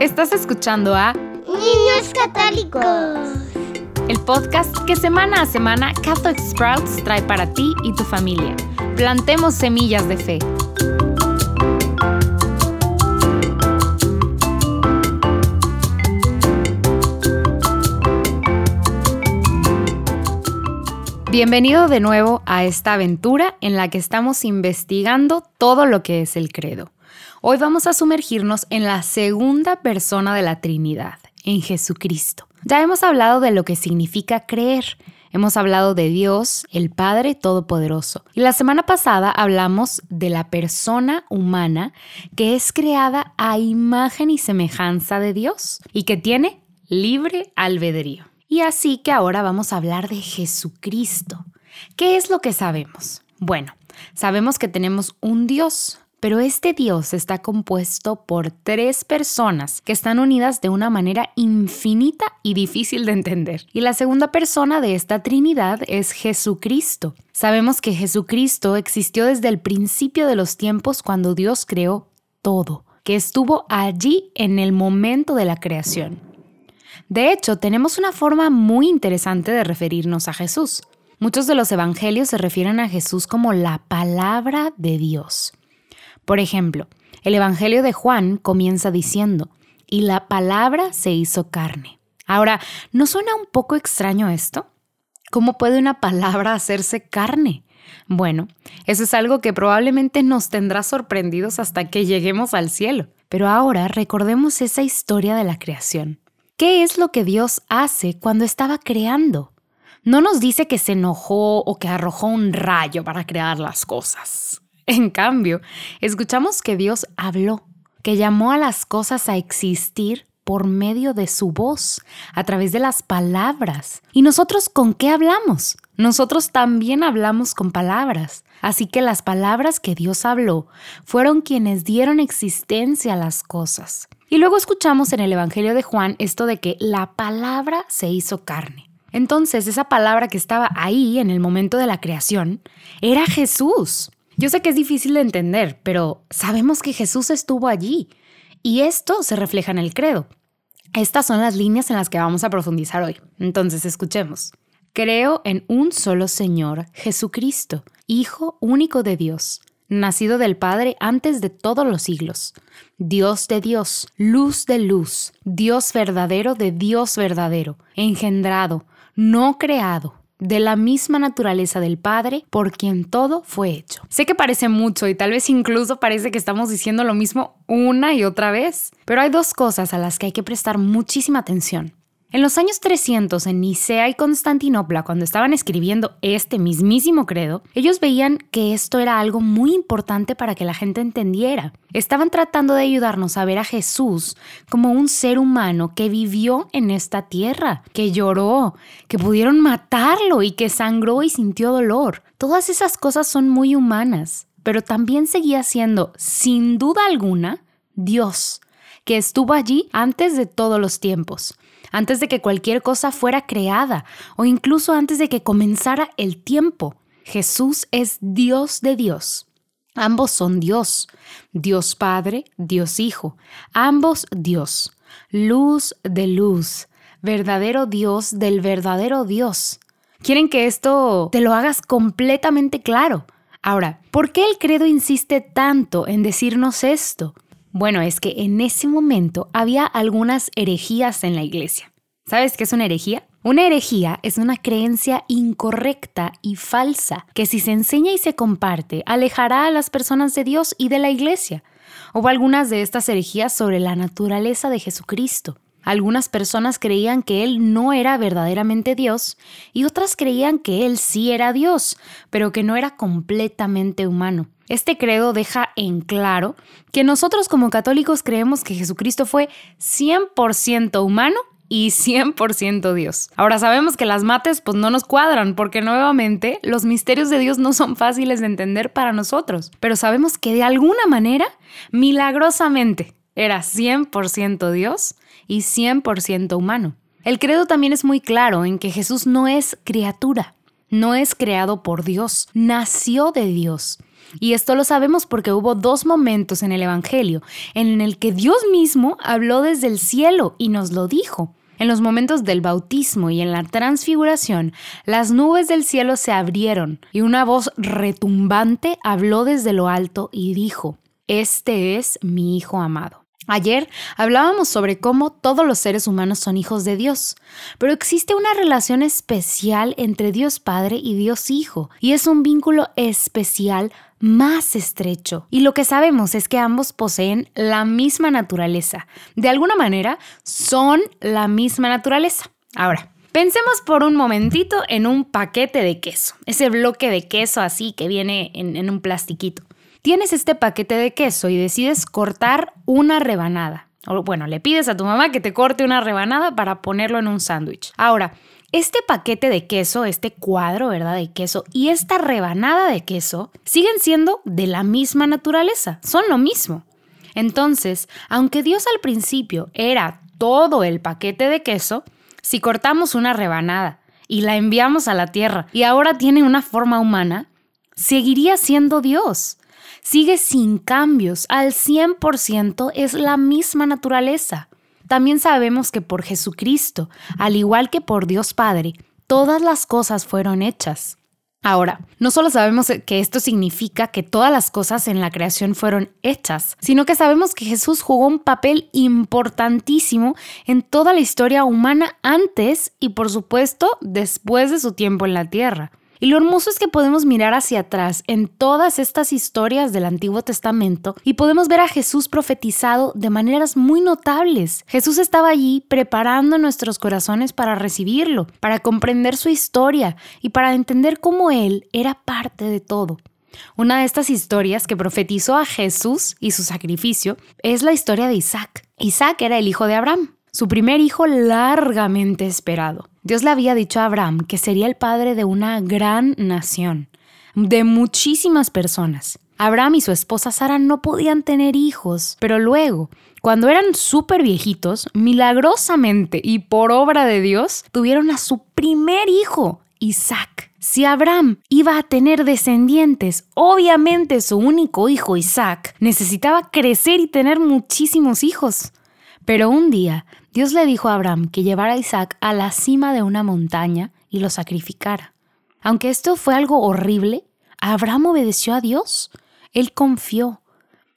Estás escuchando a Niños Católicos. El podcast que semana a semana Catholic Sprouts trae para ti y tu familia. Plantemos semillas de fe. Bienvenido de nuevo a esta aventura en la que estamos investigando todo lo que es el credo. Hoy vamos a sumergirnos en la segunda persona de la Trinidad, en Jesucristo. Ya hemos hablado de lo que significa creer. Hemos hablado de Dios, el Padre Todopoderoso. Y la semana pasada hablamos de la persona humana que es creada a imagen y semejanza de Dios y que tiene libre albedrío. Y así que ahora vamos a hablar de Jesucristo. ¿Qué es lo que sabemos? Bueno, sabemos que tenemos un Dios, pero este Dios está compuesto por tres personas que están unidas de una manera infinita y difícil de entender. Y la segunda persona de esta Trinidad es Jesucristo. Sabemos que Jesucristo existió desde el principio de los tiempos cuando Dios creó todo, que estuvo allí en el momento de la creación. De hecho, tenemos una forma muy interesante de referirnos a Jesús. Muchos de los evangelios se refieren a Jesús como la palabra de Dios. Por ejemplo, el Evangelio de Juan comienza diciendo, y la palabra se hizo carne. Ahora, ¿no suena un poco extraño esto? ¿Cómo puede una palabra hacerse carne? Bueno, eso es algo que probablemente nos tendrá sorprendidos hasta que lleguemos al cielo. Pero ahora recordemos esa historia de la creación. ¿Qué es lo que Dios hace cuando estaba creando? No nos dice que se enojó o que arrojó un rayo para crear las cosas. En cambio, escuchamos que Dios habló, que llamó a las cosas a existir por medio de su voz, a través de las palabras. ¿Y nosotros con qué hablamos? Nosotros también hablamos con palabras. Así que las palabras que Dios habló fueron quienes dieron existencia a las cosas. Y luego escuchamos en el Evangelio de Juan esto de que la palabra se hizo carne. Entonces esa palabra que estaba ahí en el momento de la creación era Jesús. Yo sé que es difícil de entender, pero sabemos que Jesús estuvo allí y esto se refleja en el credo. Estas son las líneas en las que vamos a profundizar hoy. Entonces, escuchemos. Creo en un solo Señor, Jesucristo, Hijo único de Dios, nacido del Padre antes de todos los siglos, Dios de Dios, luz de luz, Dios verdadero de Dios verdadero, engendrado, no creado de la misma naturaleza del Padre por quien todo fue hecho. Sé que parece mucho y tal vez incluso parece que estamos diciendo lo mismo una y otra vez, pero hay dos cosas a las que hay que prestar muchísima atención. En los años 300, en Nicea y Constantinopla, cuando estaban escribiendo este mismísimo credo, ellos veían que esto era algo muy importante para que la gente entendiera. Estaban tratando de ayudarnos a ver a Jesús como un ser humano que vivió en esta tierra, que lloró, que pudieron matarlo y que sangró y sintió dolor. Todas esas cosas son muy humanas, pero también seguía siendo, sin duda alguna, Dios, que estuvo allí antes de todos los tiempos antes de que cualquier cosa fuera creada o incluso antes de que comenzara el tiempo. Jesús es Dios de Dios. Ambos son Dios, Dios Padre, Dios Hijo, ambos Dios, luz de luz, verdadero Dios del verdadero Dios. Quieren que esto te lo hagas completamente claro. Ahora, ¿por qué el credo insiste tanto en decirnos esto? Bueno, es que en ese momento había algunas herejías en la iglesia. ¿Sabes qué es una herejía? Una herejía es una creencia incorrecta y falsa que si se enseña y se comparte alejará a las personas de Dios y de la iglesia. Hubo algunas de estas herejías sobre la naturaleza de Jesucristo. Algunas personas creían que Él no era verdaderamente Dios y otras creían que Él sí era Dios, pero que no era completamente humano. Este credo deja en claro que nosotros como católicos creemos que Jesucristo fue 100% humano y 100% Dios. Ahora sabemos que las mates pues no nos cuadran porque nuevamente los misterios de Dios no son fáciles de entender para nosotros, pero sabemos que de alguna manera, milagrosamente, era 100% Dios y 100% humano. El credo también es muy claro en que Jesús no es criatura, no es creado por Dios, nació de Dios. Y esto lo sabemos porque hubo dos momentos en el Evangelio en el que Dios mismo habló desde el cielo y nos lo dijo. En los momentos del bautismo y en la transfiguración, las nubes del cielo se abrieron y una voz retumbante habló desde lo alto y dijo, Este es mi Hijo amado. Ayer hablábamos sobre cómo todos los seres humanos son hijos de Dios, pero existe una relación especial entre Dios Padre y Dios Hijo, y es un vínculo especial más estrecho. Y lo que sabemos es que ambos poseen la misma naturaleza. De alguna manera, son la misma naturaleza. Ahora, Pensemos por un momentito en un paquete de queso, ese bloque de queso así que viene en, un plastiquito. Tienes este paquete de queso y decides cortar una rebanada. O bueno, le pides a tu mamá que te corte una rebanada para ponerlo en un sándwich. Ahora, este paquete de queso, este cuadro, ¿verdad? De queso y esta rebanada de queso siguen siendo de la misma naturaleza, son lo mismo. Entonces, aunque Dios al principio era todo el paquete de queso, si cortamos una rebanada y la enviamos a la tierra y ahora tiene una forma humana, seguiría siendo Dios sigue sin cambios, al 100% es la misma naturaleza. También sabemos que por Jesucristo, al igual que por Dios Padre, todas las cosas fueron hechas. Ahora, no solo sabemos que esto significa que todas las cosas en la creación fueron hechas, sino que sabemos que Jesús jugó un papel importantísimo en toda la historia humana antes y por supuesto después de su tiempo en la tierra. Y lo hermoso es que podemos mirar hacia atrás en todas estas historias del Antiguo Testamento y podemos ver a Jesús profetizado de maneras muy notables. Jesús estaba allí preparando nuestros corazones para recibirlo, para comprender su historia y para entender cómo Él era parte de todo. Una de estas historias que profetizó a Jesús y su sacrificio es la historia de Isaac. Isaac era el hijo de Abraham su primer hijo largamente esperado. Dios le había dicho a Abraham que sería el padre de una gran nación, de muchísimas personas. Abraham y su esposa Sara no podían tener hijos, pero luego, cuando eran súper viejitos, milagrosamente y por obra de Dios, tuvieron a su primer hijo, Isaac. Si Abraham iba a tener descendientes, obviamente su único hijo Isaac necesitaba crecer y tener muchísimos hijos. Pero un día Dios le dijo a Abraham que llevara a Isaac a la cima de una montaña y lo sacrificara. Aunque esto fue algo horrible, Abraham obedeció a Dios. Él confió.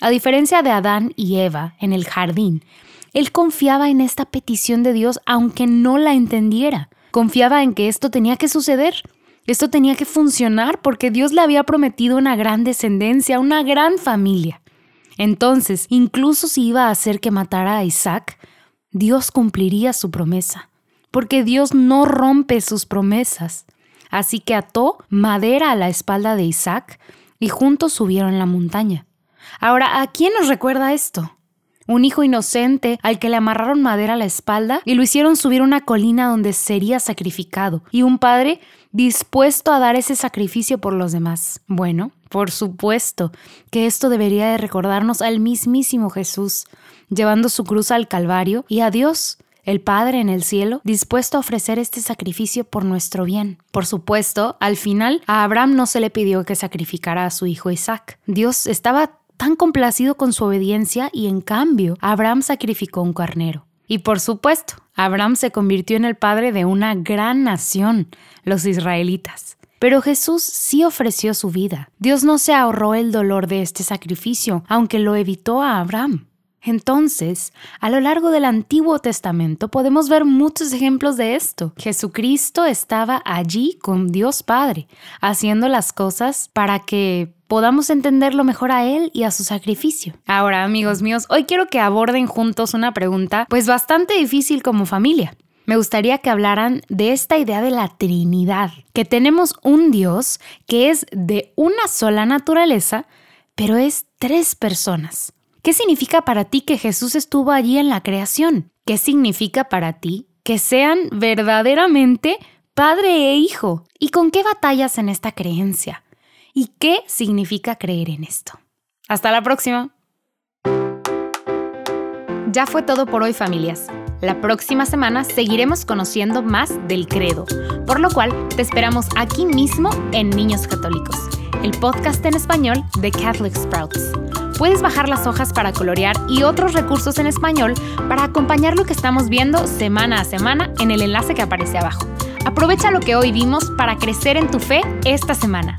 A diferencia de Adán y Eva en el jardín, él confiaba en esta petición de Dios aunque no la entendiera. Confiaba en que esto tenía que suceder. Esto tenía que funcionar porque Dios le había prometido una gran descendencia, una gran familia. Entonces, incluso si iba a hacer que matara a Isaac, Dios cumpliría su promesa, porque Dios no rompe sus promesas. Así que ató madera a la espalda de Isaac y juntos subieron la montaña. Ahora, ¿a quién nos recuerda esto? Un hijo inocente al que le amarraron madera a la espalda y lo hicieron subir una colina donde sería sacrificado, y un padre dispuesto a dar ese sacrificio por los demás. Bueno, por supuesto que esto debería de recordarnos al mismísimo Jesús, llevando su cruz al Calvario y a Dios, el Padre en el cielo, dispuesto a ofrecer este sacrificio por nuestro bien. Por supuesto, al final a Abraham no se le pidió que sacrificara a su hijo Isaac. Dios estaba tan complacido con su obediencia y en cambio Abraham sacrificó un carnero. Y por supuesto, Abraham se convirtió en el padre de una gran nación, los israelitas. Pero Jesús sí ofreció su vida. Dios no se ahorró el dolor de este sacrificio, aunque lo evitó a Abraham. Entonces, a lo largo del Antiguo Testamento podemos ver muchos ejemplos de esto. Jesucristo estaba allí con Dios Padre, haciendo las cosas para que podamos entenderlo mejor a Él y a su sacrificio. Ahora, amigos míos, hoy quiero que aborden juntos una pregunta pues bastante difícil como familia. Me gustaría que hablaran de esta idea de la Trinidad, que tenemos un Dios que es de una sola naturaleza, pero es tres personas. ¿Qué significa para ti que Jesús estuvo allí en la creación? ¿Qué significa para ti que sean verdaderamente Padre e Hijo? ¿Y con qué batallas en esta creencia? ¿Y qué significa creer en esto? Hasta la próxima. Ya fue todo por hoy familias. La próxima semana seguiremos conociendo más del credo, por lo cual te esperamos aquí mismo en Niños Católicos, el podcast en español de Catholic Sprouts. Puedes bajar las hojas para colorear y otros recursos en español para acompañar lo que estamos viendo semana a semana en el enlace que aparece abajo. Aprovecha lo que hoy vimos para crecer en tu fe esta semana.